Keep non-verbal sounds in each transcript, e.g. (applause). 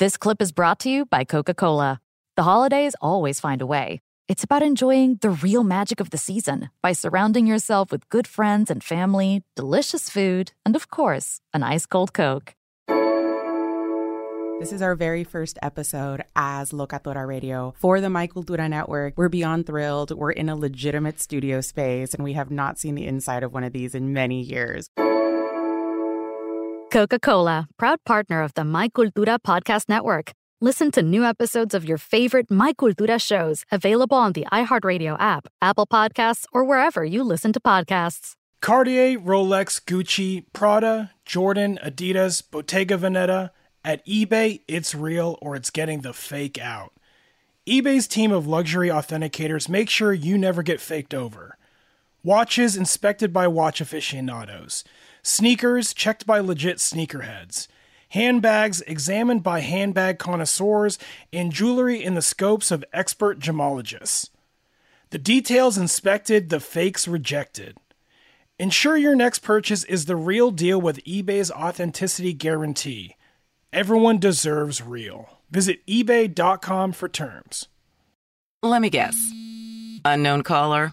This clip is brought to you by Coca Cola. The holidays always find a way. It's about enjoying the real magic of the season by surrounding yourself with good friends and family, delicious food, and of course, an ice cold Coke. This is our very first episode as Locatora Radio for the My Cultura Network. We're beyond thrilled. We're in a legitimate studio space, and we have not seen the inside of one of these in many years. Coca Cola, proud partner of the My Cultura Podcast Network. Listen to new episodes of your favorite My Cultura shows available on the iHeartRadio app, Apple Podcasts, or wherever you listen to podcasts. Cartier, Rolex, Gucci, Prada, Jordan, Adidas, Bottega Veneta. At eBay, it's real or it's getting the fake out. eBay's team of luxury authenticators make sure you never get faked over. Watches inspected by watch aficionados. Sneakers checked by legit sneakerheads. Handbags examined by handbag connoisseurs. And jewelry in the scopes of expert gemologists. The details inspected, the fakes rejected. Ensure your next purchase is the real deal with eBay's authenticity guarantee. Everyone deserves real. Visit eBay.com for terms. Let me guess. Unknown caller?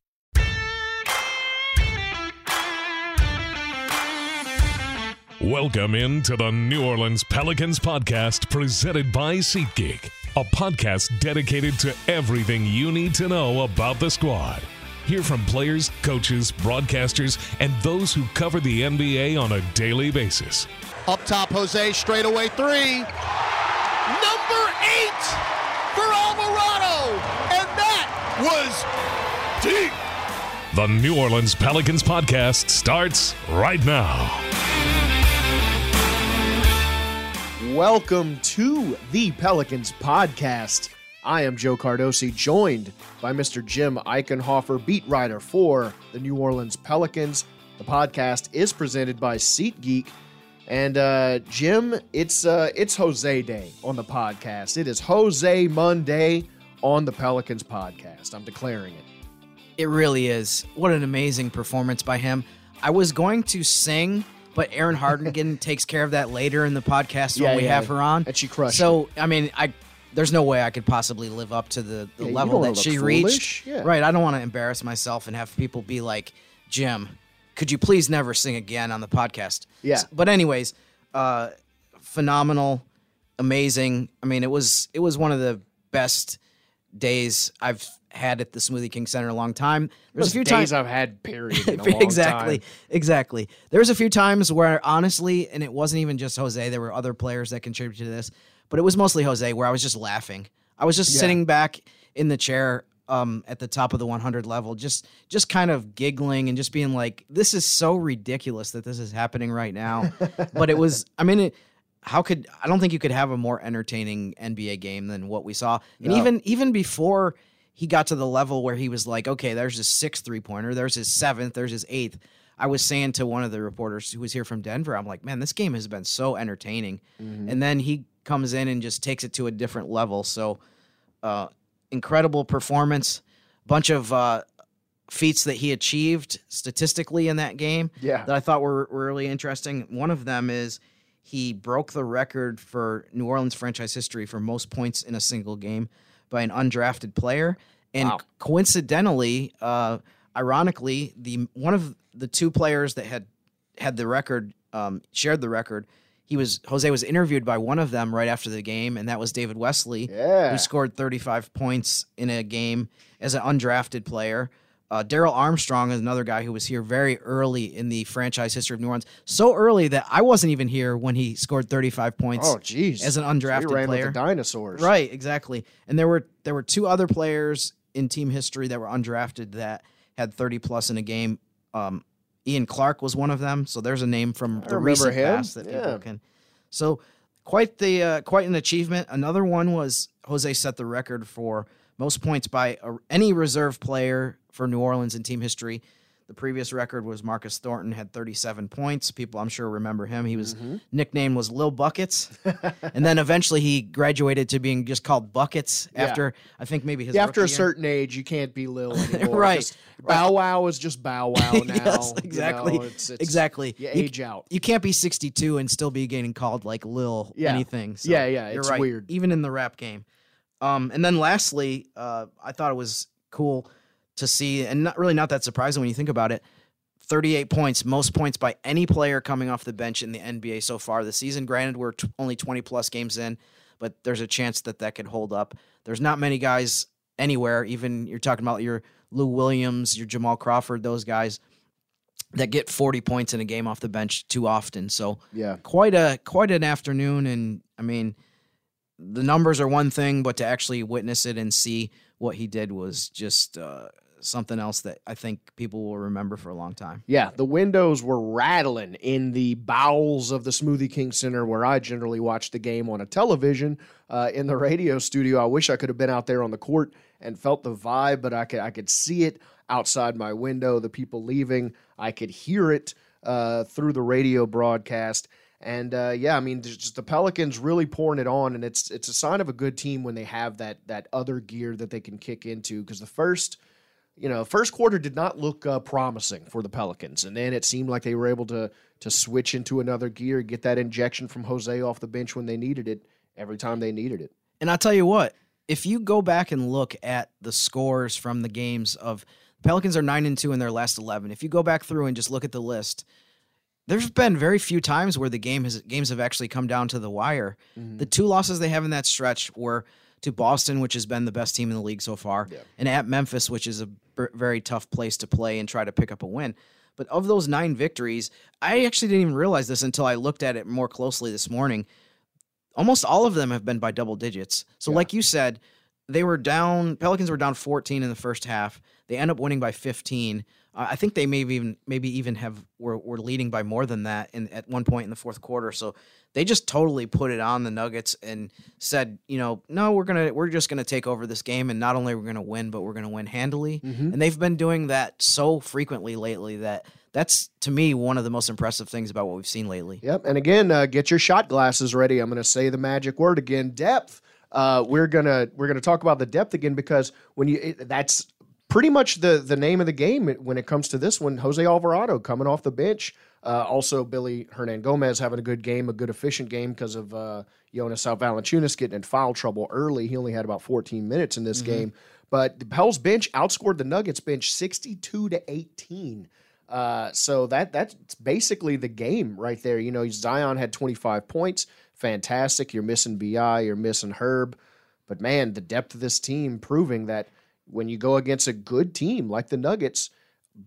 Welcome into the New Orleans Pelicans podcast presented by SeatGeek, a podcast dedicated to everything you need to know about the squad. Hear from players, coaches, broadcasters, and those who cover the NBA on a daily basis. Up top, Jose, straightaway three. Number eight for Alvarado. And that was deep. The New Orleans Pelicans podcast starts right now. Welcome to the Pelicans podcast. I am Joe Cardosi, joined by Mr. Jim Eichenhofer, beat writer for the New Orleans Pelicans. The podcast is presented by SeatGeek. And uh, Jim, it's uh, it's Jose Day on the podcast. It is Jose Monday on the Pelicans podcast. I'm declaring it. It really is. What an amazing performance by him. I was going to sing but Erin Hartigan (laughs) takes care of that later in the podcast Yeah, when we yeah, have her on. and she crushed So I mean, I there's no way I could possibly live up to the, the Yeah, level that she reached. Right. I don't want to embarrass myself and have people be like, Jim, could you please never sing again on the podcast? Yeah. S- But anyways, uh, phenomenal, amazing. I mean, it was it was one of the best days I've had at the Smoothie King Center a long time. There's Those a few times I've had period. in a (laughs) long exactly, time. exactly. There's a few times where honestly, and it wasn't even just Jose. There were other players that contributed to this, but it was mostly Jose where I was just laughing. I was just Yeah. sitting back in the chair, um, at the top of the 100 level, just just kind of giggling and just being like, "This is so ridiculous that this is happening right now." (laughs) but it was, I mean, it, how could I don't think you could have a more entertaining NBA game than what we saw, and No. even even before he got to the level where he was like, "Okay, there's his sixth three pointer, there's his seventh, there's his eighth. I was saying to one of the reporters who was here from Denver, I'm like, "Man, this game has been so entertaining," and then he comes in and just takes it to a different level. So uh, incredible performance, bunch of uh, feats that he achieved statistically in that game Yeah. that I thought were, were really interesting. One of them is he broke the record for New Orleans franchise history for most points in a single game by an undrafted player, and Wow. coincidentally, uh, ironically, the one of the two players that had had the record um, shared the record. He was Jose was interviewed by one of them right after the game, and that was David Wesley, Yeah. who scored 35 points in a game as an undrafted player. Uh, Darrell Armstrong is another guy who was here very early in the franchise history of New Orleans. So early that I wasn't even here when he scored 35 points Oh, geez. as an undrafted ran player. with the dinosaurs. Right, exactly. And there were there were two other players in team history that were undrafted that had 30 plus in a game. Um, Ian Clark was one of them. So there's a name from the remember recent him. past that Yeah. people can. So quite the uh, quite an achievement. Another one was Jose set the record for most points by a, any reserve player for New Orleans in team history. The previous record was Marcus Thornton had 37 points. People I'm sure remember him. He was Mm-hmm. nicknamed was Lil Buckets, (laughs) and then eventually he graduated to being just called Buckets Yeah. after I think maybe his Yeah, after a year. certain age, you can't be Lil (laughs) anymore. Right. Just Bow Wow is just Bow Wow (laughs) now. yes, you exactly. know, it's- it's- exactly. You You- age out. You can't be 62 and still be getting called like Lil Yeah. anything. So Yeah, yeah, you're it's right. weird. Even in the rap game. Um, and then lastly, uh, I thought it was cool to see, and not really not that surprising when you think about it. 38 points, most points by any player coming off the bench in the NBA so far this season. Granted, we're t- only 20 plus games in, but there's a chance that that could hold up. There's not many guys anywhere, even you're talking about your Lou Williams, your Jamal Crawford, those guys that get 40 points in a game off the bench too often. So Yeah. quite a quite an afternoon and I mean the numbers are one thing but to actually witness it and see what he did was just uh, something else that I think people will remember for a long time. Yeah, the windows were rattling in the bowels of the Smoothie King Center where I generally watch the game on a television. Uh, in the radio studio, I wish I could have been out there on the court and felt the vibe, but I could I could see it outside my window. The people leaving, I could hear it uh, through the radio broadcast. And uh, yeah, I mean, just the Pelicans really pouring it on, and it's it's a sign of a good team when they have that that other gear that they can kick into. Because the first you know, first quarter did not look uh, promising for the Pelicans, and then it seemed like they were able to to switch into another gear, get that injection from Jose off the bench when they needed it. Every time they needed it. And I'll tell you what, if you go back and look at the scores from the games of Pelicans are 9 and 2 in their last 11. If you go back through and just look at the list, there's been very few times where the game has games have actually come down to the wire. The two losses they have in that stretch were to Boston, which has been the best team in the league so far, and at Memphis, which is a b- very tough place to play and try to pick up a win. But of those nine victories, I actually didn't even realize this until I looked at it more closely this morning. Almost all of them have been by double digits. So, like you said, they were down. Pelicans were down 14 in the first half. They end up winning by 15. Uh, I think they maybe even maybe even have were, were leading by more than that in at one point in the fourth quarter. So they just totally put it on the Nuggets and said, you know, no, we're gonna we're just gonna take over this game, and not only we're gonna win, but we're gonna win handily. And they've been doing that so frequently lately that that's to me one of the most impressive things about what we've seen lately. Yep. And again, uh, get your shot glasses ready. I'm going to say the magic word again: depth. Uh, we're gonna we're gonna talk about the depth again because when you it, that's pretty much the the name of the game when it comes to this one. Jose Alvarado coming off the bench. Uh, also, Billy Hernangomez having a good game, a good efficient game because of uh, Jonas Valanciunas getting in foul trouble early. He only had about 14 minutes in this game, but the Pels bench outscored the Nuggets bench 62 to 18. Uh, so that that's basically the game right there. You know, Zion had 25 points, fantastic. You're missing Bi, you're missing Herb, but man, the depth of this team proving that when you go against a good team like the Nuggets,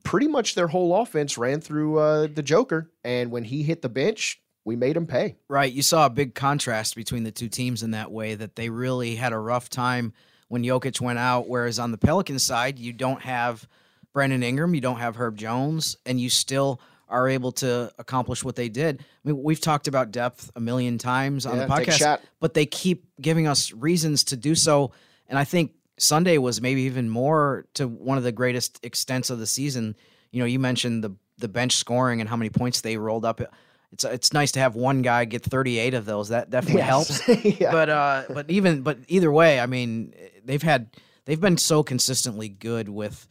pretty much their whole offense ran through uh, the Joker, and when he hit the bench, we made him pay. Right. You saw a big contrast between the two teams in that way that they really had a rough time when Jokic went out. Whereas on the Pelicans side, you don't have Brandon Ingram, you don't have Herb Jones, and you still are able to accomplish what they did. I mean, we've talked about depth a million times on Yeah, the podcast, but they keep giving us reasons to do so. And I think Sunday was maybe even more to one of the greatest extents of the season. You know, you mentioned the the bench scoring and how many points they rolled up. It's it's nice to have one guy get 38 of those. That definitely Yes. helps. (laughs) Yeah. But uh, but even but either way, I mean, they've had they've been so consistently good with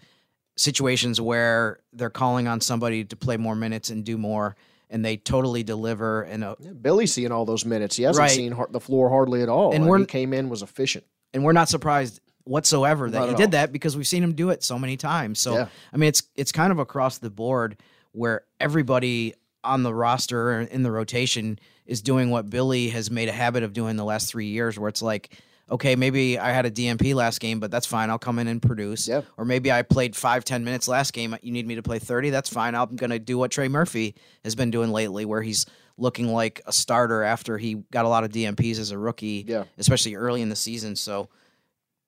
situations where they're calling on somebody to play more minutes and do more, and they totally deliver. And uh, Billy's seeing all those minutes. He hasn't Right. seen the floor hardly at all. And And he came in was efficient. and we're not surprised whatsoever that Not he did all. that because we've seen him do it so many times. So Yeah. I mean, it's it's kind of across the board where everybody on the roster in the rotation is doing what Billy has made a habit of doing the last three years, where it's like. Okay, maybe I had a DNP last game, but that's fine. I'll come in and produce. Yeah. Or maybe I played five, ten minutes last game. You need me to play 30. That's fine. I'm going to do what Trey Murphy has been doing lately, where he's looking like a starter after he got a lot of DNPs as a rookie, Yeah. especially early in the season. So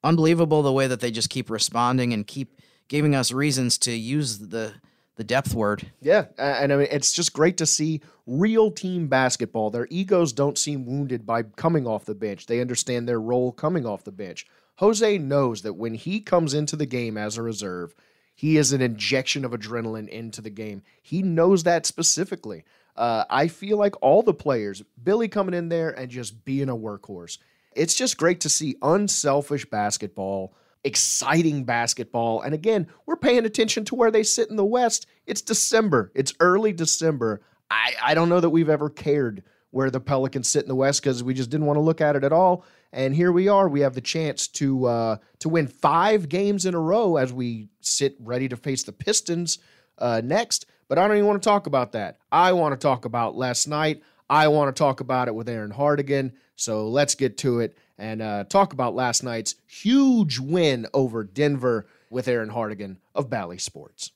unbelievable the way that they just keep responding and keep giving us reasons to use the the depth word. Yeah, and I mean it's just great to see real team basketball. Their egos don't seem wounded by coming off the bench. They understand their role coming off the bench. Jose knows that when he comes into the game as a reserve, he is an injection of adrenaline into the game. He knows that specifically. Uh, I feel like all the players, Billy coming in there and just being a workhorse. It's just great to see unselfish basketball, exciting basketball. And again, we're paying attention to where they sit in the West. It's December, it's early December. I, I don't know that we've ever cared where the Pelicans sit in the West because we just didn't want to look at it at all. And here we are. We have the chance to uh, to win five games in a row as we sit ready to face the Pistons uh, next. But I don't even want to talk about that. I want to talk about last night. I want to talk about it with Erin Hartigan. So let's get to it and uh, talk about last night's huge win over Denver with Erin Hartigan of Bally Sports.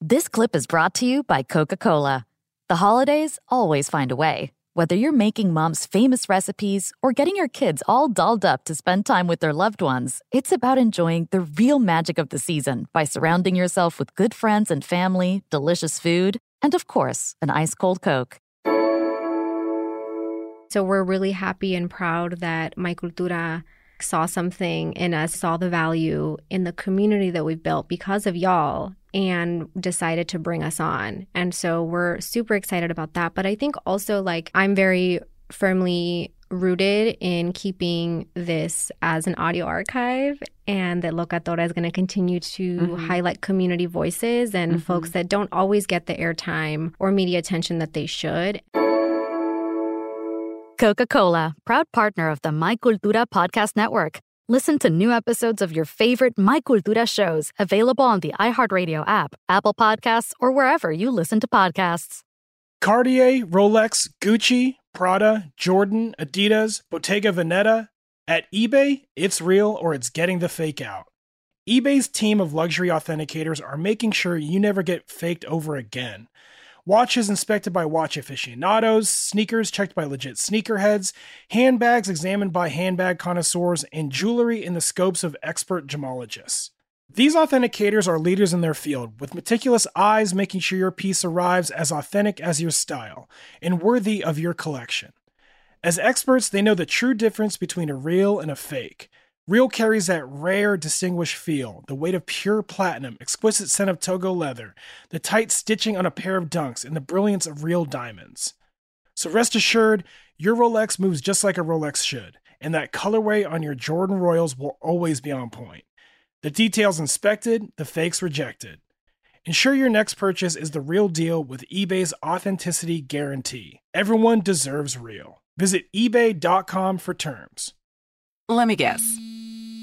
This clip is brought to you by Coca Cola. The holidays always find a way. Whether you're making mom's famous recipes or getting your kids all dolled up to spend time with their loved ones, it's about enjoying the real magic of the season by surrounding yourself with good friends and family, delicious food, and of course, an ice cold Coke. So we're really happy and proud that My Cultura saw something in us, saw the value in the community that we've built because of y'all and decided to bring us on. And so we're super excited about that. But I think also like I'm very firmly rooted in keeping this as an audio archive and that Locatora is going to continue to Mhm. highlight community voices and Mhm. folks that don't always get the airtime or media attention that they should. Coca Cola, proud partner of the My Cultura podcast network. Listen to new episodes of your favorite My Cultura shows available on the iHeartRadio app, Apple Podcasts, or wherever you listen to podcasts. Cartier, Rolex, Gucci, Prada, Jordan, Adidas, Bottega Veneta. At eBay, it's real or it's getting the fake out. eBay's team of luxury authenticators are making sure you never get faked over again. Watches inspected by watch aficionados, sneakers checked by legit sneakerheads, handbags examined by handbag connoisseurs, and jewelry in the scopes of expert gemologists. These authenticators are leaders in their field, with meticulous eyes making sure your piece arrives as authentic as your style and worthy of your collection. As experts, they know the true difference between a real and a fake. Real carries that rare, distinguished feel, the weight of pure platinum, exquisite scent of Togo leather, the tight stitching on a pair of dunks, and the brilliance of real diamonds. So rest assured, your Rolex moves just like a Rolex should, and that colorway on your Jordan Royals will always be on point. The details inspected, the fakes rejected. Ensure your next purchase is the real deal with eBay's authenticity guarantee. Everyone deserves real. Visit eBay.com for terms. Let me guess.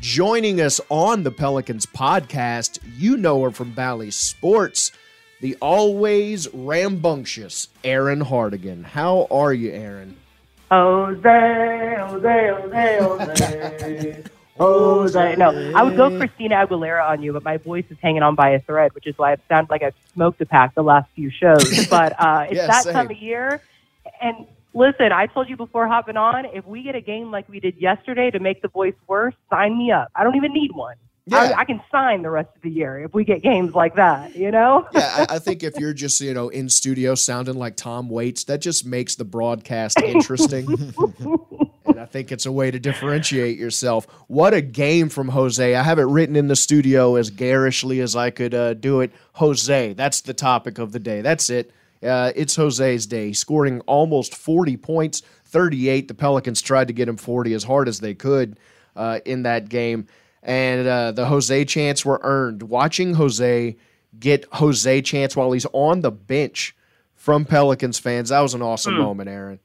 Joining us on the Pelicans podcast, you know her from Bally Sports, the always rambunctious Erin Hartigan. How are you, Erin? Jose, Jose, Jose, Jose. Jose. No, I would go Christina Aguilera on you, but my voice is hanging on by a thread, which is why it sounds like I've smoked a pack the last few shows. But uh, it's (laughs) Yeah, that same. time of year. And listen, I told you before hopping on, if we get a game like we did yesterday to make the voice worse, sign me up. I don't even need one. Yeah. I, I can sign the rest of the year if we get games like that, you know? Yeah, I, (laughs) I think if you're just, you know, in studio sounding like Tom Waits, that just makes the broadcast (laughs) interesting. and I think it's a way to differentiate yourself. What a game from Jose. I have it written in the studio as garishly as I could uh, do it. Jose, that's the topic of the day. That's it. Uh, it's Jose's day, scoring almost 40 points, 38. The Pelicans tried to get him 40 as hard as they could uh, in that game. And uh, the Jose chance were earned. Watching Jose get Jose chance while he's on the bench from Pelicans fans, that was an awesome Hmm. moment, Erin.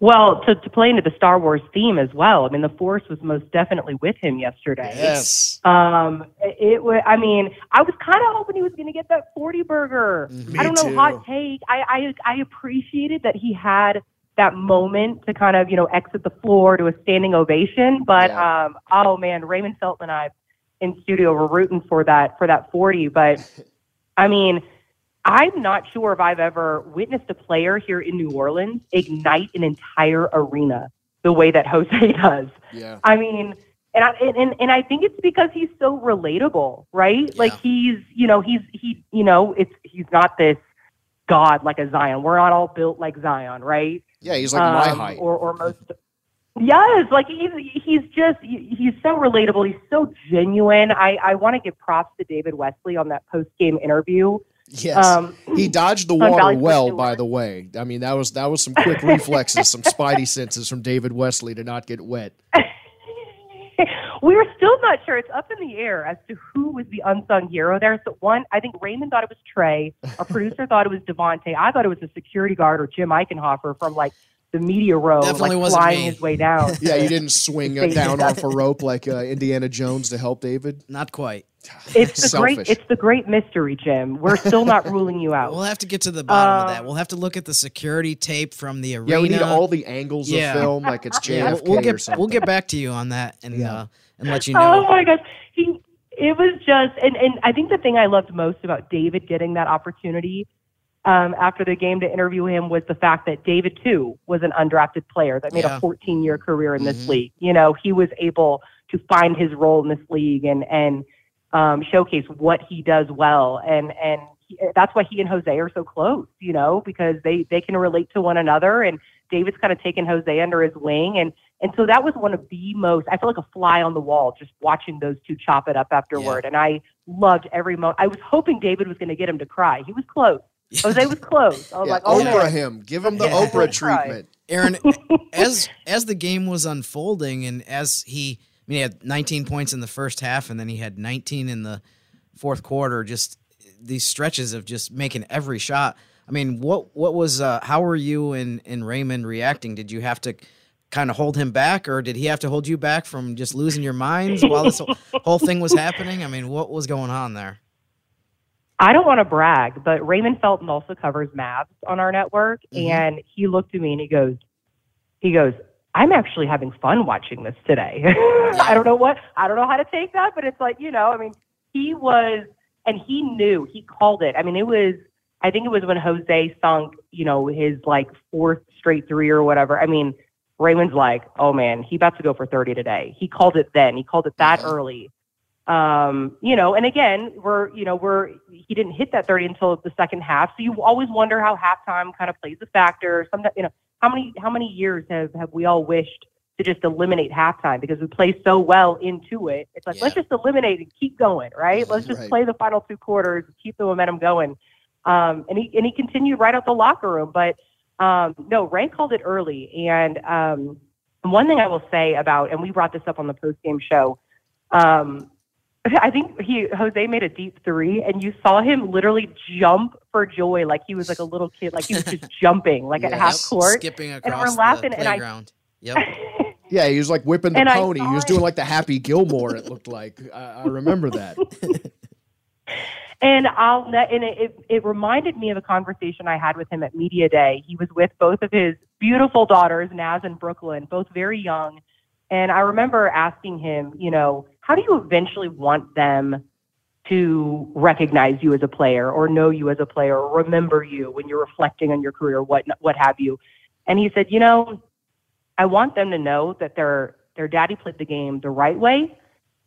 Well, to, to play into the Star Wars theme as well. I mean, the Force was most definitely with him yesterday. Yes. Um, it was. I mean, I was kind of hoping he was going to get that forty burger. Me I don't know, too. hot take. I, I I appreciated that he had that moment to kind of you know exit the floor to a standing ovation. But Yeah. um, oh man, Raymond Felton and I in studio were rooting for that for that forty. But (laughs) I mean. I'm not sure if I've ever witnessed a player here in New Orleans ignite an entire arena the way that Jose (laughs) does. Yeah. I mean, and I and, and, I think it's because he's so relatable, right? Like he's, you know, he's he, you know, it's he's not this god like a Zion. We're not all built like Zion, right? Yeah, he's like my Um, height. or or most. (laughs) Yes, like he's he's just he's so relatable. He's so genuine. I I want to give props to David Wesley on that post game interview. Yes. Um, he dodged the water well, New by the way. I mean, that was that was some quick reflexes, some spidey senses from David Wesley to not get wet. (laughs) we were still not sure. It's up in the air as to who was the unsung hero there. So one, I think Raymond thought it was Trey. Our producer thought it was Devontae. I thought it was a security guard or Jim Eichenhofer from like the media row, Definitely like flying me. his way down. (laughs) Yeah, you didn't swing uh, They did down off a rope like uh, Indiana Jones to help David. Not quite. (laughs) It's the Selfish. great. It's the great mystery, Jim. We're still not ruling you out. (laughs) We'll have to get to the bottom of that. Um, We'll have to look at the security tape from the arena. Yeah, we need all the angles Yeah. of film, like it's JFK (laughs) Yeah, we'll, we'll or get something. we'll get back to you on that and Yeah. uh, and let you know. Oh my gosh, he. It was just, and and I think the thing I loved most about David getting that opportunity um, after the game to interview him was the fact that David too was an undrafted player that made Yeah. a 14 year career in this Mhm. league. You know, he was able to find his role in this league and and um, showcase what he does well, and and he, that's why he and Jose are so close. You know, because they they can relate to one another, and David's kind of taken Jose under his wing, and and so that was one of the most. I feel like a fly on the wall just watching those two chop it up afterward, and I loved every moment. I was hoping David was going to get him to cry. He was close. Jose was close. I was (laughs) Yeah, like, oh Oprah man. him. Give him the (laughs) Yeah. Oprah treatment. Erin, (laughs) as as the game was unfolding and as he, I mean, he had 19 points in the first half and then he had 19 in the fourth quarter. Just these stretches of just making every shot. I mean, what what was uh, how were you and and Raymond reacting? Did you have to kind of hold him back, or did he have to hold you back from just losing your minds (laughs) while this whole, thing was happening? I mean, what was going on there? I don't want to brag, but Raymond Felton also covers Mavs on our network, Mhm. and he looked at me and he goes, he goes, I'm actually having fun watching this today. (laughs) I don't know what, I don't know how to take that, but it's like you know, I mean, he was, and he knew, he called it. I mean, it was, I think it was when Jose sunk, you know, his like fourth straight three or whatever. I mean, Raymond's like, oh man, he about to go for 30 today. He called it then. He called it that early um, you know, and again, we're, you know, we're, he didn't hit that 30 until the second half. So you always wonder how halftime kind of plays a factor. Sometimes, you know, how many, how many years have, have we all wished to just eliminate halftime because we play so well into it? It's like, let's just eliminate and keep going, right? Let's just Right. play the final two quarters, keep the momentum going. Um, and he, and he continued right out the locker room, but, um, no, Ray called it early. And, um, one thing I will say about, and we brought this up on the post game show, um, I think he Jose made a deep three, and you saw him literally jump for joy, like he was like a little kid, like he was just (laughs) jumping, like at half court, skipping and across we're laughing, the and I playground. Yep. (laughs) Yeah, he was like whipping the And pony. He was doing like the Happy Gilmore. It looked like. I, I remember that. (laughs) And I'll and it, it it reminded me of a conversation I had with him at media day. He was with both of his beautiful daughters, Naz and Brooklyn, both very young. And I remember asking him, you know, how do you eventually want them to recognize you as a player or know you as a player or remember you when you're reflecting on your career, what what have you? And he said, you know, I want them to know that their their daddy played the game the right way.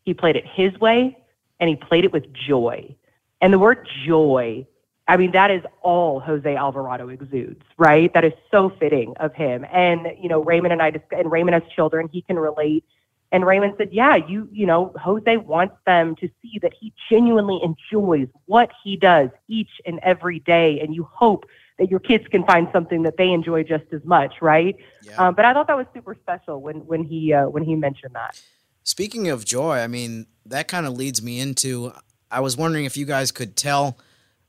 He played it his way, and he played it with joy. And the word joy, I mean, that is all Jose Alvarado exudes, right? That is so fitting of him. And you know, Raymond and I, and Raymond has children, he can relate. And Raymond said, "Yeah, you, you know, Jose wants them to see that he genuinely enjoys what he does each and every day, and you hope that your kids can find something that they enjoy just as much, right? Um, but I thought that was super special when when he uh, when he mentioned that. Speaking of joy, I mean, that kind of leads me into I was wondering if you guys could tell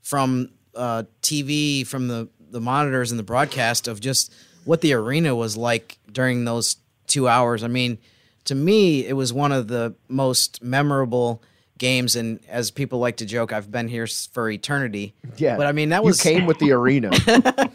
from uh, TV, from the, the monitors and the broadcast of just what the arena was like during those two hours. I mean, to me, it was one of the most memorable games. And as people like to joke, I've been here for eternity. Yeah, But I mean, that was. you came with the arena. (laughs)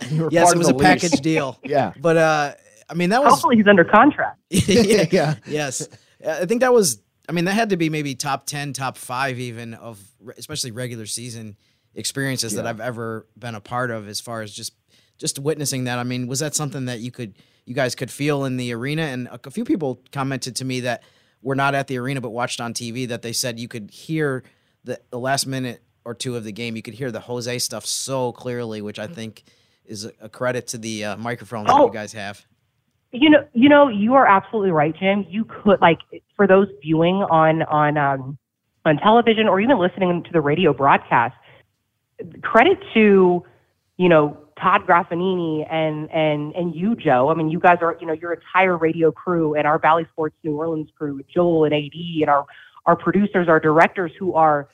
You were yes, part it of was the a lease. package deal. (laughs) Yeah. But uh, I mean, that was. Hopefully, he's under contract. (laughs) yeah. Yeah. Yes. Uh, I think that was. I mean, that had to be maybe top ten, top five, even of especially regular season experiences that I've ever been a part of. As far as just just witnessing that. I mean, was that something that you could you guys could feel in the arena? And a, few people commented to me that were not at the arena but watched on TV that they said you could hear the, the last minute or two of the game. You could hear the Jose stuff so clearly, which I think is a, a credit to the uh, microphone that Oh. you guys have. You know, you know, you are absolutely right, Jim. You could like for those viewing on on um, on television or even listening to the radio broadcast. Credit to you know Todd Graffagnini and and and you, Joe. I mean, you guys are you know your entire radio crew and our Bally Sports New Orleans crew, Joel and AD, and our our producers, our directors who are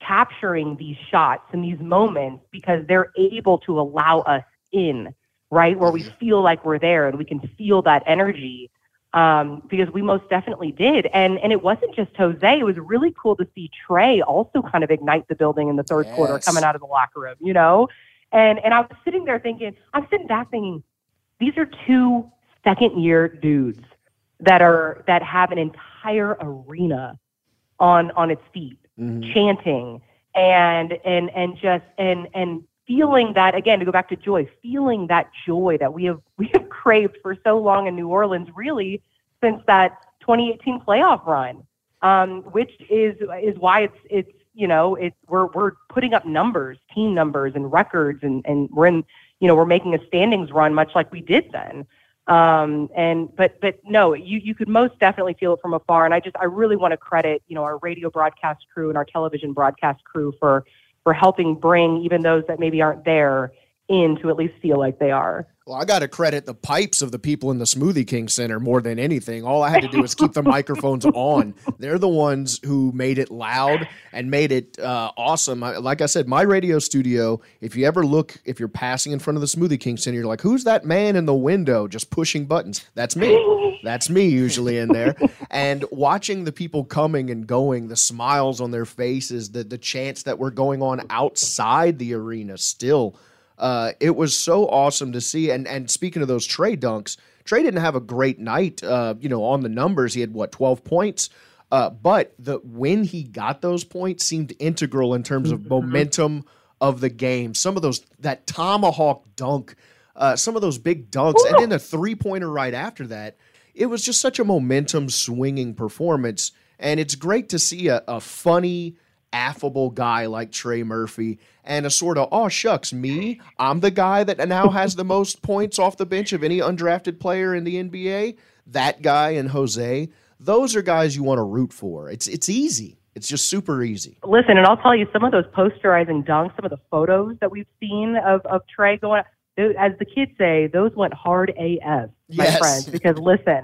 capturing these shots and these moments because they're able to allow us in right where we mm-hmm. feel like we're there and we can feel that energy um, because we most definitely did. And and it wasn't just jose. It was really cool to see trey also kind of ignite the building in the third quarter coming out of the locker room you know? And and i was sitting there thinking i'm sitting back thinking these are two second year dudes that are that have an entire arena on on its feet Mhm. chanting and and and just and and feeling that again to go back to joy feeling that joy that we have (laughs) we have craved for so long in new orleans really since that 2018 playoff run um, which is is why it's it's you know it's we're we're putting up numbers team numbers and records and and we're in you know we're making a standings run much like we did then. Um and but but no you you could most definitely feel it from afar. And i just i really want to credit you know our radio broadcast crew and our television broadcast crew for for helping bring even those that maybe aren't there in to at least feel like they are Well, I got to credit the pipes of the people in the Smoothie King Center more than anything. All I had to do was keep the (laughs) microphones on. They're the ones who made it loud and made it uh, awesome. I, like I said, my radio studio, if you ever look, if you're passing in front of the Smoothie King Center, you're like, who's that man in the window just pushing buttons? That's me. That's me usually in there. And watching the people coming and going, the smiles on their faces, the, the chants that were going on outside the arena still uh, it was so awesome to see. And and speaking of those Trey dunks, Trey didn't have a great night. Uh, you know, on the numbers, he had what twelve points. Uh, but the when he got those points seemed integral in terms of momentum of the game. Some of those that tomahawk dunk, uh, some of those big dunks, and then a three pointer right after that. It was just such a momentum swinging performance, and it's great to see a, a funny affable guy like Trey Murphy and a sort of, oh, shucks, me, I'm the guy that now has the most (laughs) points off the bench of any undrafted player in the NBA. That guy and Jose, those are guys you want to root for. It's it's easy. It's just super easy. Listen, and I'll tell you, some of those posterizing dunks, some of the photos that we've seen of, of Trey going, as the kids say, those went hard AF, my Yes. friends. Because listen,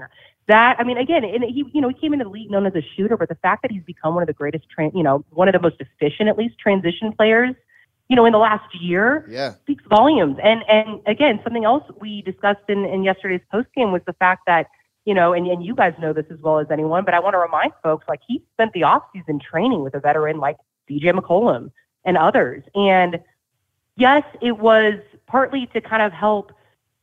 that I mean, again, and he you know he came into the league known as a shooter, but the fact that he's become one of the greatest, tra- you know, one of the most efficient at least transition players, you know, in the last year, Yeah. speaks volumes. And and again, something else we discussed in, in yesterday's post game was the fact that you know, and, and you guys know this as well as anyone, but I want to remind folks like he spent the offseason training with a veteran like CJ McCollum and others. And yes, it was partly to kind of help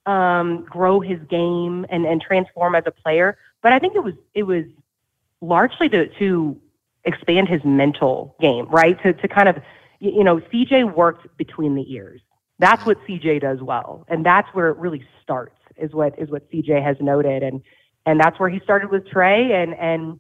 um, grow his game and, and transform as a player, but I think it was it was largely to to expand his mental game, right? To to kind of you know, CJ worked between the ears. That's what CJ does well, and that's where it really starts. Is what is what CJ has noted, and and that's where he started with Trey, and and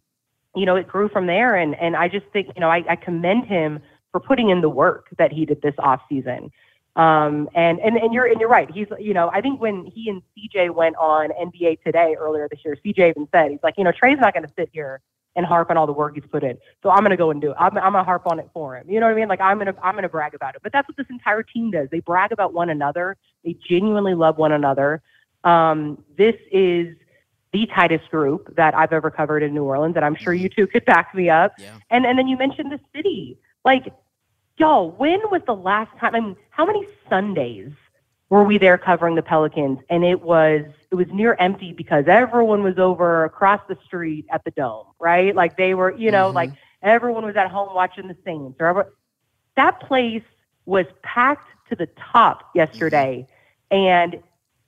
you know it grew from there. And and I just think you know I, I commend him for putting in the work that he did this off season. Um, and, and, and you're, and you're right. He's, you know, I think when he and CJ went on NBA today earlier this year, CJ even said, he's like, you know, Trey's not going to sit here and harp on all the work he's put in. So I'm going to go and do it. I'm, I'm going to harp on it for him. You know what I mean? Like I'm going to, I'm going to brag about it, but that's what this entire team does. They brag about one another. They genuinely love one another. Um, this is the tightest group that I've ever covered in New Orleans. And I'm sure you two could back me up. Yeah. And, and then you mentioned the city, like, y'all, when was the last time? I mean, how many Sundays were we there covering the Pelicans? And it was it was near empty because everyone was over across the street at the dome, right? Like they were, you know, like mm-hmm. everyone was at home watching the Saints. Or ever, that place was packed to the top yesterday, mm-hmm. and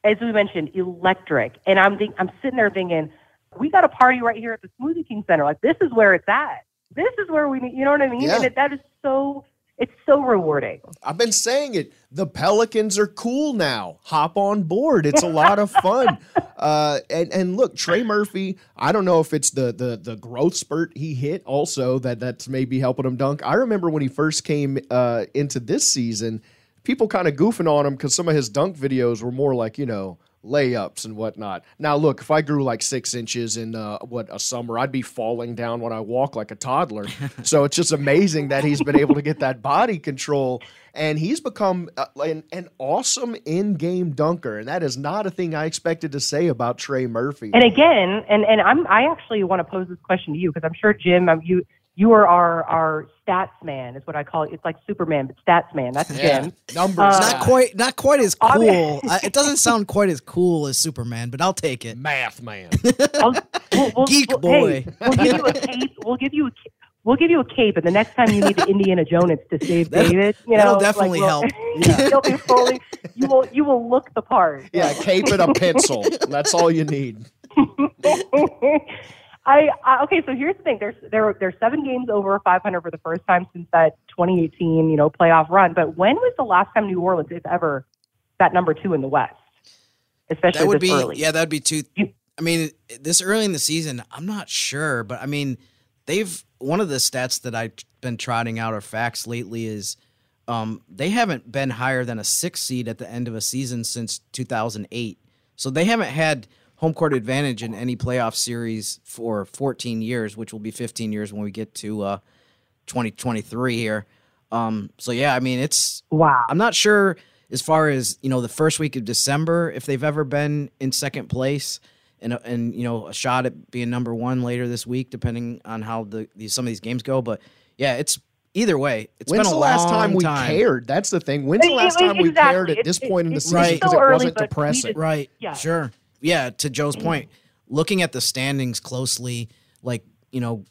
as we mentioned, electric. And I'm think, I'm sitting there thinking, we got a party right here at the Smoothie King Center. Like this is where it's at. This is where we need. You know what I mean? Yeah. And it, that is so. It's so rewarding. I've been saying it. The Pelicans are cool now. Hop on board. It's a lot of fun. (laughs) Uh, and and look, Trey Murphy. I don't know if it's the the the growth spurt he hit also that that's maybe helping him dunk. I remember when he first came uh, into this season, people kind of goofing on him because some of his dunk videos were more like you know layups and whatnot. Now look, if I grew like six inches in uh, what a summer, I'd be falling down when I walk like a toddler. (laughs) so it's just amazing that he's been able to get that body control and he's become uh, an, an awesome in-game dunker and that is not a thing i expected to say about trey murphy And again, and and I'm I actually want to pose this question to you because I'm sure Jim, um, you you are our our stats man is what I call it. It's like Superman, but stats man. That's Jim. numbers uh, not quite, not quite as cool. I, it doesn't sound quite as cool as Superman, but I'll take it. Math man, (laughs) I'll, we'll, we'll, Geek we'll- boy. Hey, we'll give you a (laughs) cape. We'll give you a. ca- We'll give you a cape, and the next time you need the Indiana Jones to save That'll- David, you know, that'll definitely we'll- help. (laughs) you'll be fully. You will. You will look the part. yeah cape and a pencil that's all you need I, I okay. So here's the thing. There's there there's seven games over 500 for the first time since that 2018 you know playoff run. But when was the last time New Orleans, if ever, that number two in the West, especially that would be early? yeah that would be two i mean this early in the season i'm not sure but i mean they've one of the stats that i've been trotting out or facts lately is um, they haven't been higher than a six seed at the end of a season since 2008 so they haven't had home court advantage in any playoff series for 14 years which will be 15 years when we get to uh, 2023 here. Um, so yeah i mean it's wow. I'm not sure as far as you know the first week of December if they've ever been in second place and and you know a shot at being number one later this week depending on how the these, some of these games go. But yeah it's either way It's when's been a the last time we time. cared? That's the thing. When's the last it- time we exactly. cared at It- this it- point in the season still because it early, wasn't depressing? just- right. Yeah. sure yeah to Joe's mm. point looking at the standings closely like you know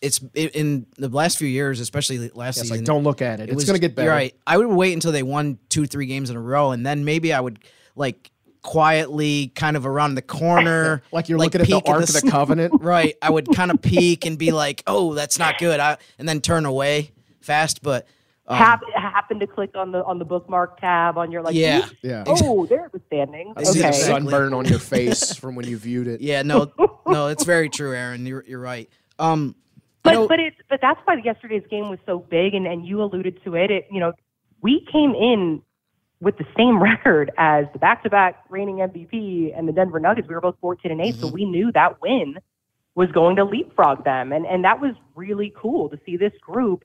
it's it, in the last few years especially last Yeah, season like don't look at it, it's was- gonna get better. Right. I would wait until they won two three games in a row and then maybe I would like quietly kind of around the corner (laughs) Like you're looking at the Ark of the Covenant. (laughs) right. I would kind of peek and be like oh that's not good. I, and then turn away fast but um, Hap- happen to click on the on the bookmark tab on your like Yeah. oops, Yeah. oh there it was standing I see the okay sunburn on your (laughs) face from when you viewed it yeah no no it's very true Erin you're, you're right um But you know- but it's but that's why yesterday's game was so big, and and you alluded to it. It you know we came in with the same record as the back-to-back reigning MVP and the Denver Nuggets. We were both 14 and 8, Mm-hmm. so we knew that win was going to leapfrog them, and and that was really cool to see this group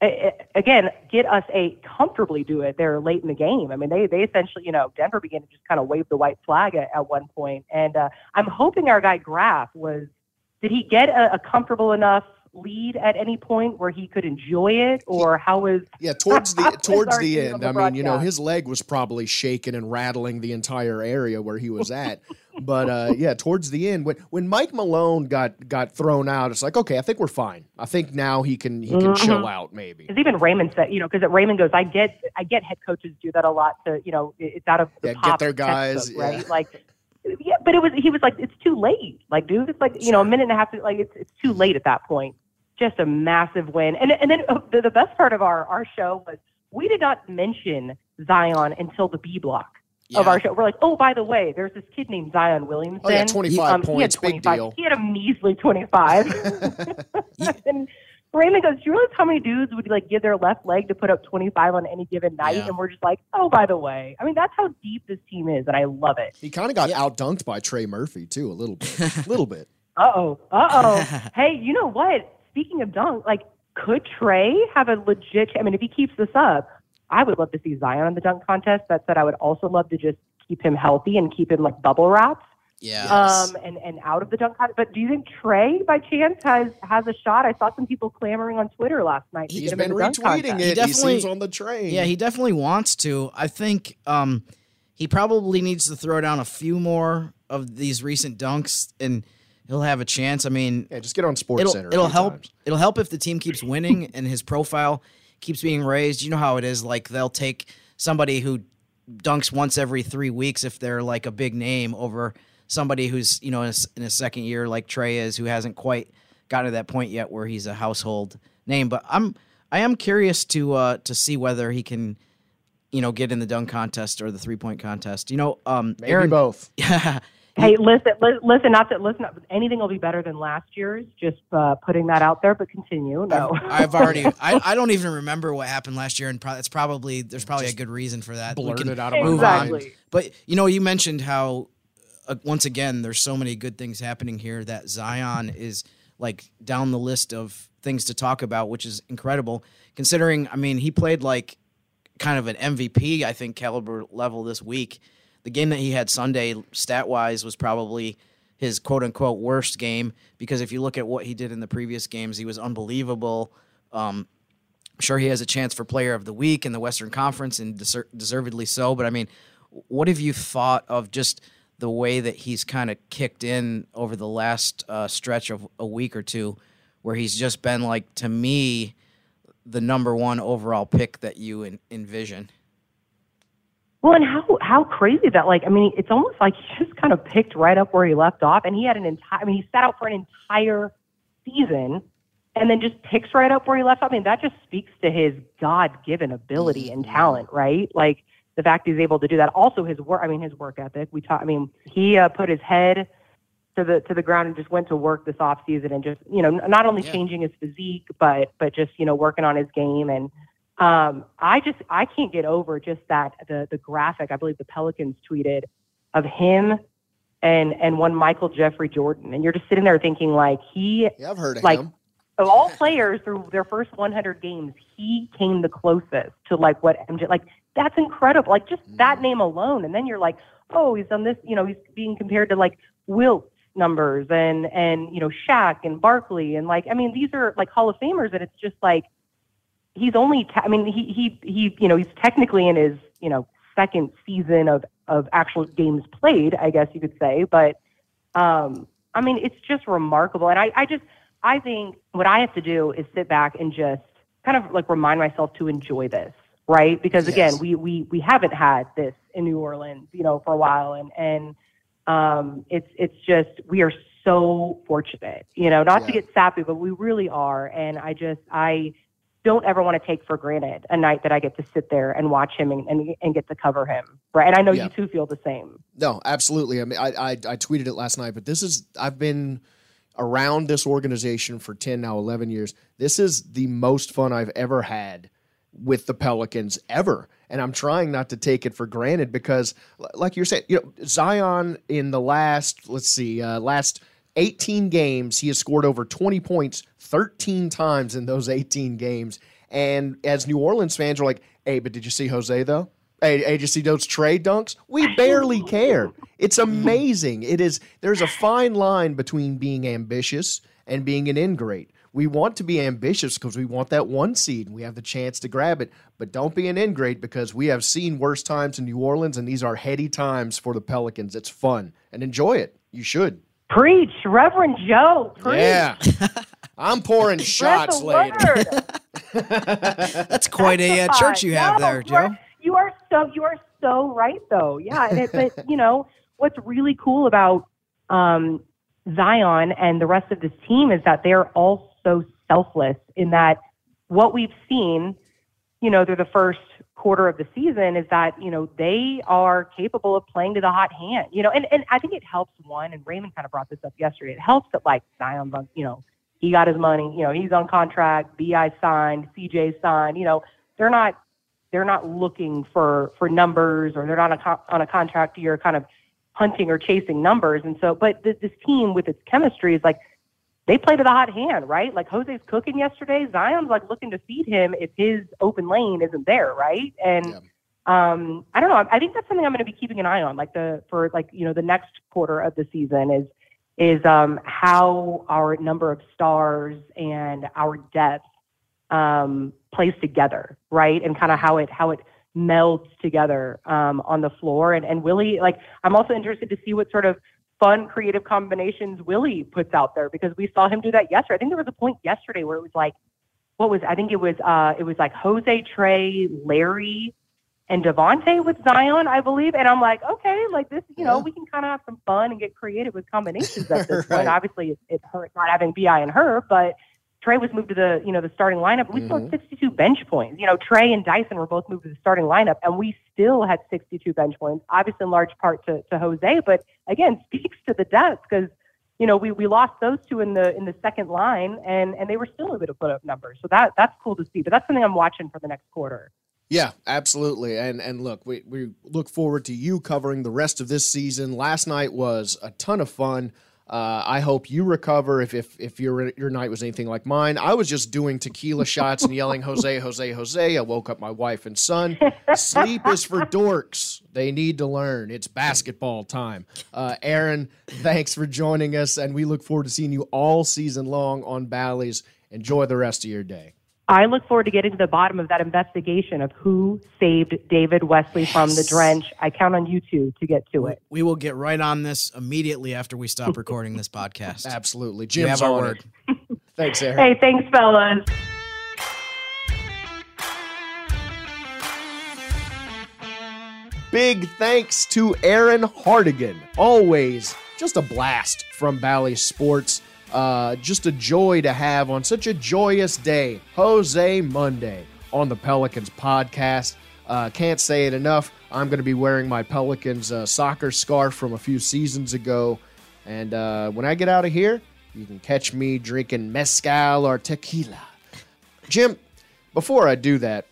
again, get us a comfortably do it there late in the game. I mean, they they essentially, you know, Denver began to just kind of wave the white flag at, at one point, and uh, I'm hoping our guy Graf was. Did he get a, a comfortable enough lead at any point where he could enjoy it, or how was? (laughs) Yeah, towards the (laughs) towards the end. The I mean, you know, his leg was probably shaking and rattling the entire area where he was at. But uh, yeah, towards the end, when when Mike Malone got got thrown out, it's like okay, I think we're fine. I think now he can he can mm-hmm. chill out maybe. Because even Raymond said, you know, because Raymond goes, I get I get head coaches do that a lot to you know it's out of the yeah, get their guys right yeah. like. Yeah, but it was he was like it's too late. Like, dude, it's like you know a minute and a half. To, like, it's it's too late at that point just a massive win. And and then uh, the, the best part of our our show was we did not mention Zion until the B block. Yeah. Of our show, we're like, oh, by the way, there's this kid named Zion Williamson. Oh yeah, twenty five um, points, he had 25, big deal. He had a measly twenty five. (laughs) (laughs) and Raymond goes, "Do you realize how many dudes would like give their left leg to put up 25 on any given night?" Yeah. And we're just like, "Oh, by the way." I mean, that's how deep this team is, and I love it. He kind of got yeah. outdunked by Trey Murphy too, a little bit, a little bit. (laughs) Uh oh, uh oh. hey, you know what? speaking of dunk, like, could Trey have a legit? I mean, if he keeps this up, I would love to see Zion in the dunk contest. That said, I would also love to just keep him healthy and keep him like bubble wrapped. Yeah. Um, and, and out of the dunk contest. But do you think Trey, by chance, has has a shot? I saw some people clamoring on Twitter last night. He's been retweeting it. He, definitely, he on the train. Yeah, he definitely wants to. I think um, he probably needs to throw down a few more of these recent dunks and he'll have a chance. I mean, yeah, just get on Sports it'll, Center. It'll help. Times. It'll help if the team keeps winning and his profile keeps being raised. You know how it is. Like they'll take somebody who dunks once every three weeks if they're like a big name over somebody who's you know in a, in a second year like Trey is who hasn't quite gotten to that point yet where he's a household name. But I'm I am curious to uh, to see whether he can you know get in the dunk contest or the three point contest. You know, um, Maybe Aaron both. Yeah. (laughs) (laughs) Hey, listen, listen, not that listen, anything will be better than last year's. Just uh, putting that out there, but continue. No, I've, I've already. (laughs) I, I don't even remember what happened last year, and pro- it's probably there's probably Just a good reason for that. Blurted it out of my exactly. mind. But you know, you mentioned how uh, once again there's so many good things happening here that Zion is like down the list of things to talk about, which is incredible considering. I mean, he played like kind of an MVP, I think, caliber level this week the game that he had Sunday, stat wise, was probably his quote unquote worst game because if you look at what he did in the previous games, he was unbelievable. Um, I'm sure he has a chance for Player of the Week in the Western Conference and deser- deservedly so. But I mean, what have you thought of just the way that he's kind of kicked in over the last uh, stretch of a week or two, where he's just been like to me the number one overall pick that you in- envision? Well, and how how crazy that like I mean it's almost like he just kind of picked right up where he left off, and he had an entire I mean he sat out for an entire season, and then just picks right up where he left off. I mean that just speaks to his God given ability and talent, right? Like the fact he's able to do that. Also his work. I mean his work ethic. We talk. I mean he uh, put his head to the to the ground and just went to work this off season and just you know not only yeah. changing his physique but but just you know working on his game and um, I just I can't get over just that the the graphic I believe the Pelicans tweeted of him and and one Michael Jeffrey Jordan, and you're just sitting there thinking like he yeah I've heard of like him. of all (laughs) players through their first 100 games, he came the closest to like what MJ like that's incredible. Like just mm. that name alone, and then you're like, oh, he's done this. You know, he's being compared to like Wilt numbers and and you know Shaq and Barkley and like I mean these are like Hall of Famers, and it's just like he's only te- I mean he he he you know he's technically in his you know second season of of actual games played I guess you could say but um I mean it's just remarkable and I I just I think what I have to do is sit back and just kind of like remind myself to enjoy this right because again yes. we we we haven't had this in New Orleans you know for a while and and um it's it's just we are so fortunate you know not yeah. to get sappy but we really are and I just I don't ever want to take for granted a night that I get to sit there and watch him and, and, and get to cover him. Right. And I know yeah. you two feel the same. No, absolutely. I mean, I, I, I tweeted it last night, but this is, I've been around this organization for 10, now 11 years. This is the most fun I've ever had with the Pelicans ever. And I'm trying not to take it for granted because, like you're saying, you know, Zion in the last, let's see, uh, last 18 games, he has scored over 20 points 13 times in those 18 games. And as New Orleans fans are like, hey, but did you see Jose though? Hey, hey, did you see those Trey dunks? We barely care. It's amazing. It is. There's a fine line between being ambitious and being an ingrate. We want to be ambitious because we want that one seed and we have the chance to grab it. But don't be an ingrate because we have seen worse times in New Orleans and these are heady times for the Pelicans. It's fun and enjoy it. You should. Preach, Reverend Joe. Preach. Yeah. (laughs) I'm pouring shots later. the word. (laughs) That's quite a uh, church you have No, there, you are- Joe. You are so you are so right though. Yeah, and it, but you know what's really cool about um, Zion and the rest of this team is that they're all so selfless in that what we've seen, you know, they're the first quarter of the season is that you know they are capable of playing to the hot hand. You know, and and I think it helps one. And Raymond kind of brought this up yesterday. It helps that like Zion's on, you know, he got his money. You know, he's on contract. Bi signed. CJ signed. You know, they're not they're not looking for for numbers or they're not on a, on a contract year kind of hunting or chasing numbers and so but th- this team with its chemistry is like they play to the hot hand right? Like jose's cooking yesterday. Zion's like looking to feed him if his open lane isn't there right? And um i don't know. I think that's something i'm going to be keeping an eye on like the for like you know the next quarter of the season is is um how our number of stars and our depth um, plays together, right? And kind of how it how it melds together um, on the floor. And and Willie, like I'm also interested to see what sort of fun, creative combinations Willie puts out there because we saw him do that yesterday. I think there was a point yesterday where it was like, what was I think it was uh, it was like Jose, Trey, Larry, and Devonte with Zion, I believe. And I'm like, okay, like this, you know, we can kind of have some fun and get creative with combinations at this (laughs) point. Obviously, it, it hurt not having Bi and Herb, but Trey was moved to the you know the starting lineup. We still had mm-hmm. 62 bench points. You know, Trey and Dyson were both moved to the starting lineup, and we still had 62 bench points. Obviously, in large part to, to Jose, but again, (laughs) speaks to the depth because you know we, we lost those two in the in the second line, and and they were still able to put up numbers. So that that's cool to see. But that's something I'm watching for the next quarter. Yeah, absolutely. And and look, we, we look forward to you covering the rest of this season. Last night was a ton of fun. Uh, I hope you recover. If if if your your night was anything like mine, I was just doing tequila shots and yelling Jose, Jose, Jose. I woke up my wife and son. Sleep is for dorks. They need to learn. It's basketball time. Uh, Erin, thanks for joining us, and we look forward to seeing you all season long on Bally's. Enjoy the rest of your day. I look forward to getting to the bottom of that investigation of who saved David Wesley from the drench. I count on you two to get to it. We will get right on this immediately after we stop (laughs) recording this podcast. Absolutely. You Jim's have our on word. (laughs) Thanks, Erin. Hey, thanks, fellas. Big thanks to Erin Hartigan. Always just a blast from Bally Sports. Uh, just a joy to have on such a joyous day, Jose Monday on the Pelicans podcast. Uh, can't say it enough. I'm going to be wearing my Pelicans uh, soccer scarf from a few seasons ago. And uh, when I get out of here, you can catch me drinking mezcal or tequila. Jim, before I do that,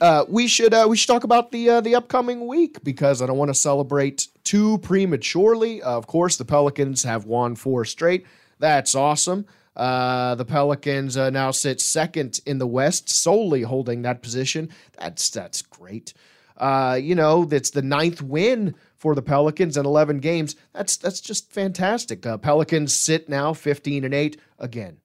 uh, we should uh, we should talk about the uh, the upcoming week because I don't want to celebrate too prematurely. of course, the Pelicans have won four straight. That's awesome. Uh, the Pelicans uh, now sit second in the West, solely holding that position. That's that's great. Uh, you know, that's the ninth win for the Pelicans in 11 games. That's that's just fantastic. Uh, Pelicans sit now 15 and eight again.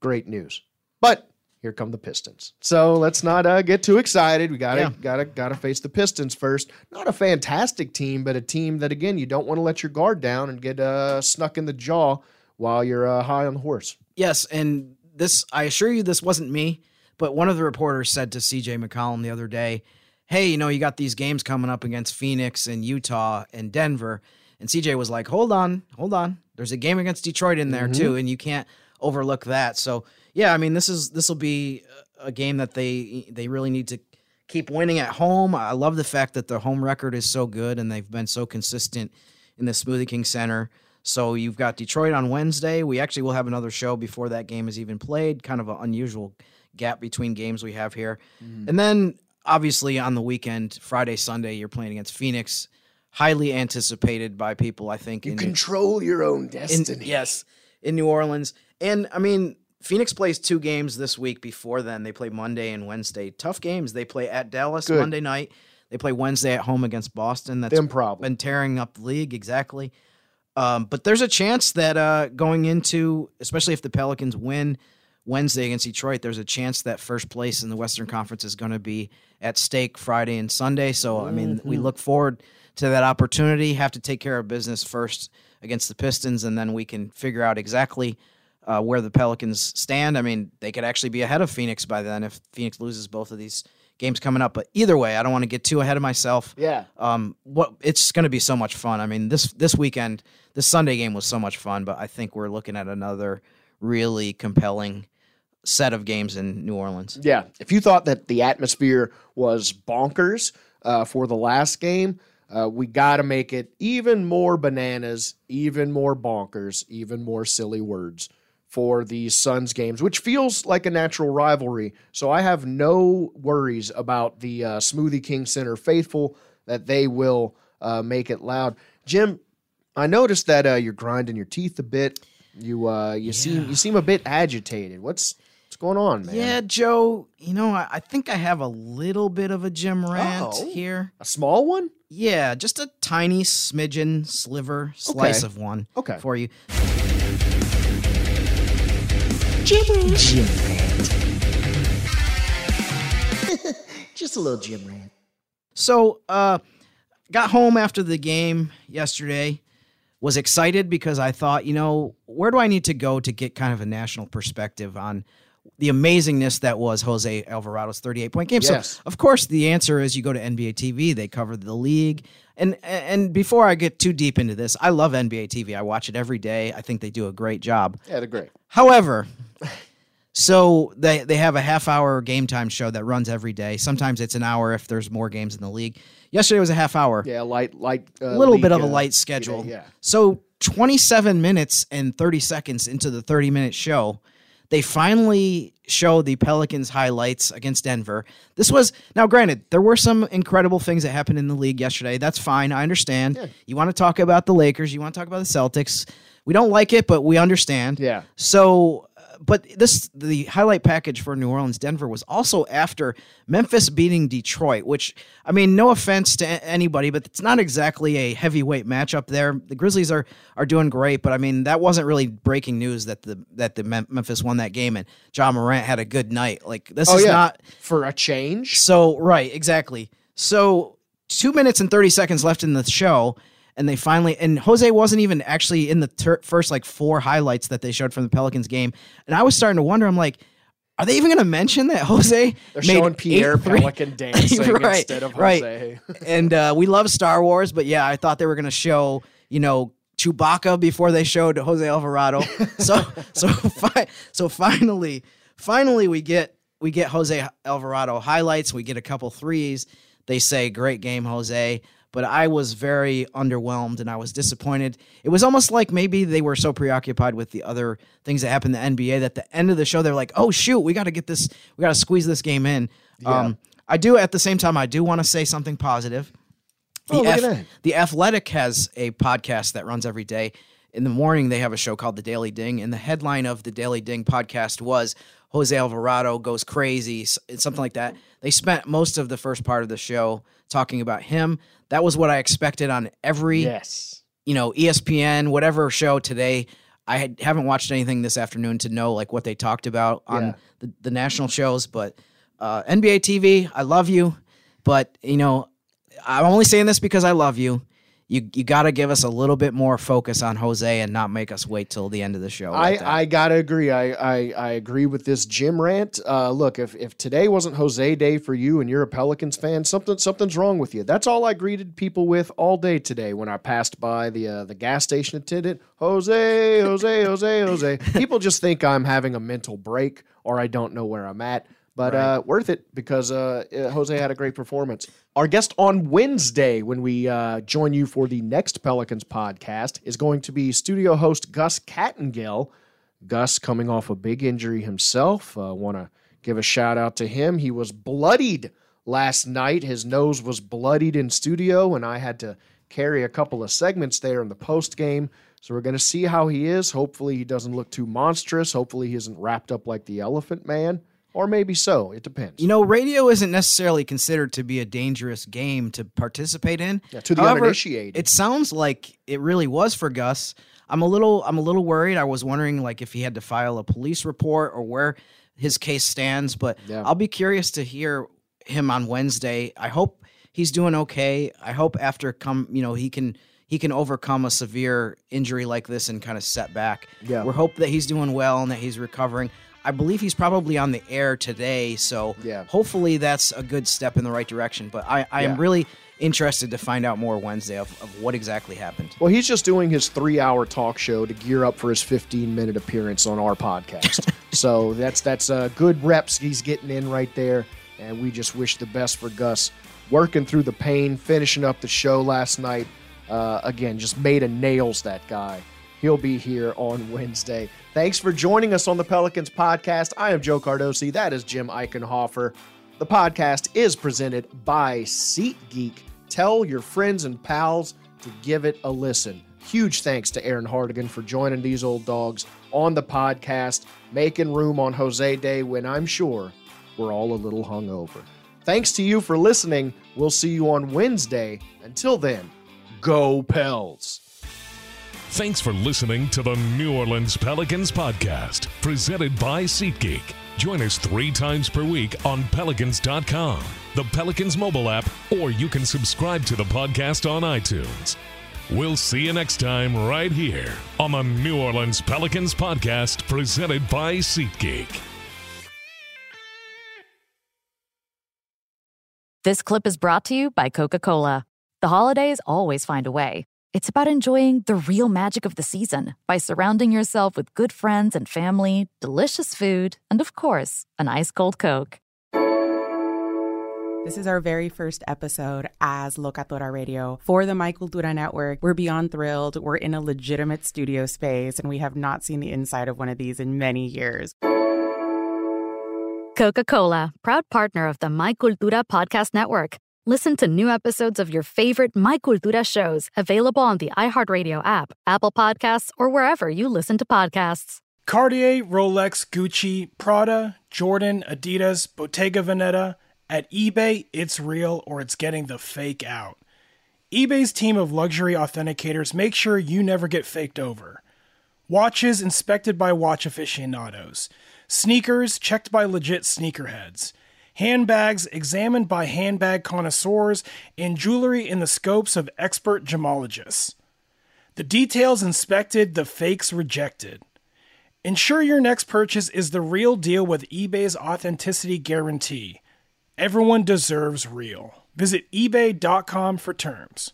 Great news. But here come the Pistons. So let's not uh, get too excited. We gotta Yeah. gotta gotta face the Pistons first. Not a fantastic team, but a team that again you don't want to let your guard down and get uh, snuck in the jaw while you're uh, high on the horse. Yes, and this I assure you this wasn't me, but one of the reporters said to CJ McCollum the other day, "Hey, you know, you got these games coming up against Phoenix and Utah and Denver." And CJ was like, "Hold on, hold on. There's a game against Detroit in there Mhm. too, and you can't overlook that." So, yeah, I mean, this is this will be a game that they they really need to keep winning at home. I love the fact that the home record is so good and they've been so consistent in the Smoothie King Center. So you've got Detroit on Wednesday. We actually will have another show before that game is even played. Kind of an unusual gap between games we have here. Mm-hmm. And then obviously on the weekend, Friday, Sunday, you're playing against Phoenix. Highly anticipated by people, I think. You in- control your own in- destiny. yes, in New Orleans. And I mean, Phoenix plays two games this week. Before then, they play Monday and Wednesday. Tough games. They play at Dallas Good. Monday night. They play Wednesday at home against Boston. That's Them problem. been tearing up the league exactly. Um, but there's a chance that uh, going into, especially if the Pelicans win Wednesday against Detroit, there's a chance that first place in the Western Conference is going to be at stake Friday and Sunday. So I mean, we Mhm. look forward to that opportunity. Have to take care of business first against the Pistons, and then we can figure out exactly uh, where the Pelicans stand. I mean, they could actually be ahead of Phoenix by then if Phoenix loses both of these games coming up. But either way, I don't want to get too ahead of myself. Yeah. Um, what it's going to be so much fun. I mean, this this weekend, this Sunday game was so much fun. But I think we're looking at another really compelling set of games in New Orleans. Yeah. If you thought that the atmosphere was bonkers uh, for the last game, uh, we got to make it even more bananas, even more bonkers, even more silly words for these Suns games, which feels like a natural rivalry. So I have no worries about the uh, Smoothie King Center faithful that they will uh, make it loud. Jim, I noticed that uh, you're grinding your teeth a bit. You uh, you seem you seem a bit agitated. What's what's going on, man? Yeah, Joe. You know, I, I think I have a little bit of a Jim rant Oh. here. A small one? Yeah, just a tiny smidgen, sliver, slice Okay. of one. Okay. For you. Jim Jim Just a little Jim rant. So, uh, got home after the game yesterday. Was excited because I thought, you know, where do I need to go to get kind of a national perspective on the amazingness that was Jose Alvarado's 38 point game? Yes. So, of course, the answer is you go to NBA TV. They cover the league. And and before I get too deep into this, I love NBA TV. I watch it every day. I think they do a great job. Yeah, they're great. However, so they they have a half hour game time show that runs every day. Sometimes it's an hour if there's more games in the league. Yesterday was a half hour. Yeah, light, light. A Uh, little league, bit of a uh, light schedule. Yeah. So 27 minutes and 30 seconds into the 30 minute show, they finally show the Pelicans highlights against Denver. This was now granted, there were some incredible things that happened in the league yesterday. That's fine. I understand. You want to talk about the Lakers, you want to talk about the Celtics. We don't like it, but we understand. Yeah. So but this the highlight package for New Orleans Denver was also after Memphis beating Detroit, which I mean, no offense to anybody, but it's not exactly a heavyweight matchup there. The Grizzlies are are doing great, but I mean, that wasn't really breaking news that the that the Mem- Memphis won that game and Ja Morant had a good night. Like this Oh, is yeah. not for a change. So right, exactly. So two minutes and thirty seconds left in the show, and they finally and Jose wasn't even actually in the ter- first like four highlights that they showed from the Pelicans game, and I was starting to wonder. I'm like. Are they even going to mention that Jose? They're made showing Pierre Pelican (laughs) dancing right, instead of right. Jose. (laughs) and uh, we love Star Wars, but yeah, I thought they were going to show you know Chewbacca before they showed Jose Alvarado. (laughs) so so fi- so finally, finally we get we get Jose Alvarado highlights. We get a couple threes. They say great game, Jose. But I was very underwhelmed and I was disappointed. It was almost like maybe they were so preoccupied with the other things that happened in the NBA that the end of the show they're like, "Oh shoot, we got to get this, we got to squeeze this game in." Um, I do at the same time. I do want to say something positive. Oh, look at that. The Athletic has a podcast that runs every day. In the morning, they have a show called The Daily Ding, and the headline of the Daily Ding podcast was Jose Alvarado goes crazy, something like that. They spent most of the first part of the show talking about him. That was what I expected on every, Yes. you know, ESPN, whatever show today. I had, haven't watched anything this afternoon to know like what they talked about on Yeah. the, the national shows, but uh, NBA TV, I love you, but you know, I'm only saying this because I love you. You you got to give us a little bit more focus on Jose and not make us wait till the end of the show. I. I gotta agree. I, I, I agree with this Jim rant. Uh, look, if, if today wasn't Jose Day for you and you're a Pelicans fan, something something's wrong with you. That's all I greeted people with all day today when I passed by the uh, the gas station attendant. Jose, Jose, Jose, Jose. People just think I'm having a mental break or I don't know where I'm at. But uh, worth it because uh, uh, Jose had a great performance. Our guest on Wednesday, when we uh, join you for the next Pelicans podcast, is going to be studio host Gus Kattengell. Gus coming off a big injury himself. Uh, Want to give a shout out to him. He was bloodied last night. His nose was bloodied in studio, and I had to carry a couple of segments there in the post game So we're going to see how he is. Hopefully, he doesn't look too monstrous. Hopefully, he isn't wrapped up like the Elephant Man, or maybe so. It depends. You know, radio isn't necessarily considered to be a dangerous game to participate in. Yeah, to the However, uninitiated. It sounds like it really was for Gus. I'm a little I'm a little worried. I was wondering like if he had to file a police report or where his case stands, but Yeah. I'll be curious to hear him on Wednesday. I hope he's doing okay. I hope after come, you know, he can he can overcome a severe injury like this and kind of set back. Yeah. We hope that he's doing well and that he's recovering. I believe he's probably on the air today, so Yeah. hopefully that's a good step in the right direction. But I, I Yeah. am really interested to find out more Wednesday of, of what exactly happened. Well, he's just doing his three hour talk show to gear up for his 15 minute appearance on our podcast. (laughs) so that's that's uh, good reps he's getting in right there. And we just wish the best for Gus working through the pain, finishing up the show last night. Uh, again, just made a nails that guy. He'll be here on Wednesday. Thanks for joining us on the Pelicans podcast. I am Joe Cardosi. That is Jim Eichenhofer. The podcast is presented by SeatGeek. Tell your friends and pals to give it a listen. Huge thanks to Erin Hartigan for joining these old dogs on the podcast, making room on Jose Day when I'm sure we're all a little hungover. Thanks to you for listening. We'll see you on Wednesday. Until then, go Pels. Thanks for listening to the New Orleans Pelicans podcast, presented by SeatGeek. Join us three times per week on Pelicans.com, the Pelicans mobile app, or you can subscribe to the podcast on iTunes. We'll see you next time right here on the New Orleans Pelicans podcast, presented by SeatGeek. This clip is brought to you by Coca Cola. The holidays always find a way. It's about enjoying the real magic of the season by surrounding yourself with good friends and family, delicious food, and of course, an ice cold Coke. This is our very first episode as Locatora Radio for the My Cultura Network. We're beyond thrilled. We're in a legitimate studio space, and we have not seen the inside of one of these in many years. Coca Cola, proud partner of the My Cultura Podcast Network. Listen to new episodes of your favorite My Cultura shows available on the iHeartRadio app, Apple Podcasts, or wherever you listen to podcasts. Cartier, Rolex, Gucci, Prada, Jordan, Adidas, Bottega Veneta. At eBay, it's real or it's getting the fake out. eBay's team of luxury authenticators make sure you never get faked over. Watches inspected by watch aficionados. Sneakers checked by legit sneakerheads. Handbags examined by handbag connoisseurs. And jewelry in the scopes of expert gemologists. The details inspected, the fakes rejected. Ensure your next purchase is the real deal with eBay's authenticity guarantee. Everyone deserves real. Visit eBay.com for terms.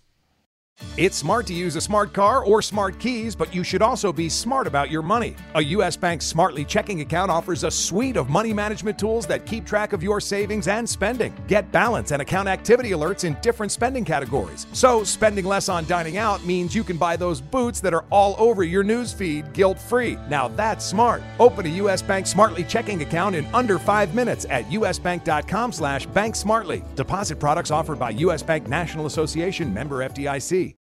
It's smart to use a smart car or smart keys, but you should also be smart about your money. A U.S. Bank Smartly checking account offers a suite of money management tools that keep track of your savings and spending. Get balance and account activity alerts in different spending categories. So, spending less on dining out means you can buy those boots that are all over your news feed guilt free. Now that's smart. Open a U.S. Bank Smartly checking account in under five minutes at usbank.com slash banksmartly. Deposit products offered by U.S. Bank National Association member FDIC.